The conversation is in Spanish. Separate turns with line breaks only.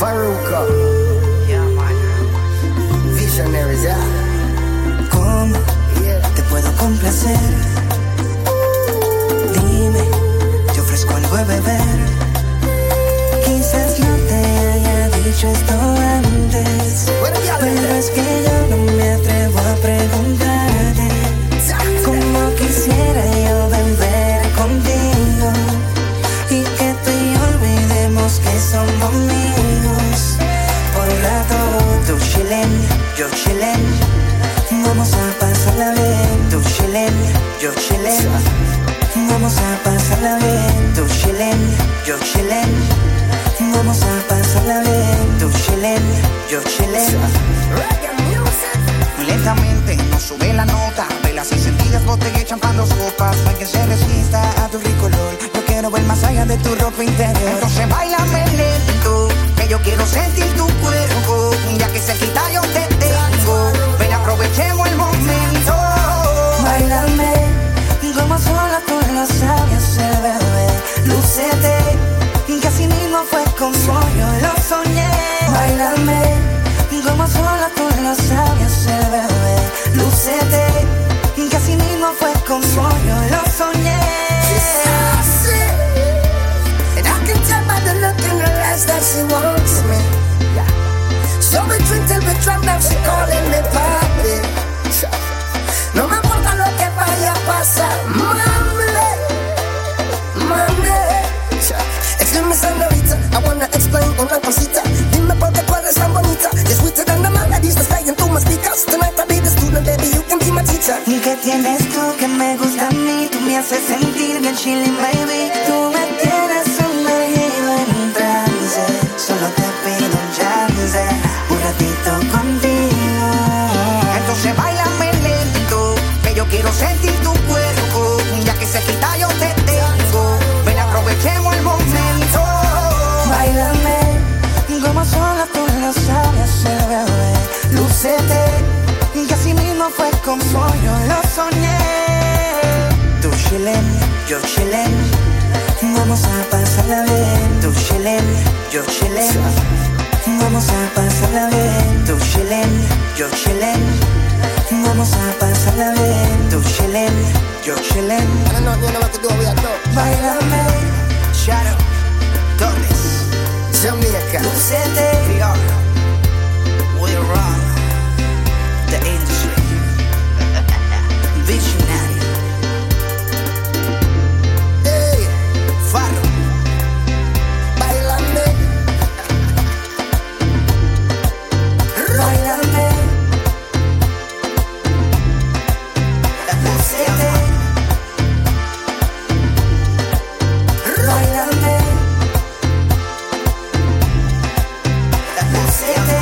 Man.
Visionaries, yeah.
¿Cómo
Yeah.
te puedo complacer? Dime, te ofrezco algo de beber. Quizás no te haya dicho esto chillen, yo chillen, vamos a pasarla bien. Tú chillen, yo chillen, vamos a pasarla bien. Tú chillen, yo chillen, vamos a pasarla bien. Tú chillen, yo chillen.
Lentamente nos sube la nota De las encendidas botellas y champán dos copas hay que se resista a tu rico olor Yo quiero ver más allá de tu ropa interior Entonces bailame lento Que yo quiero sentir tu cuerpo
Dime por qué tú eres tan bonita. You're sweeter than the melodies that stay into my speakers. Tonight
¿Y qué tienes tú que me gusta a mí? Tú me haces sentir bien chilling, baby. Tú me tienes fue como yo lo soñé. Tú chillen, yo chillen, vamos a pasarla bien. Tú chillen, yo chillen, vamos a pasarla bien. Tú chillen, yo chillen,
Te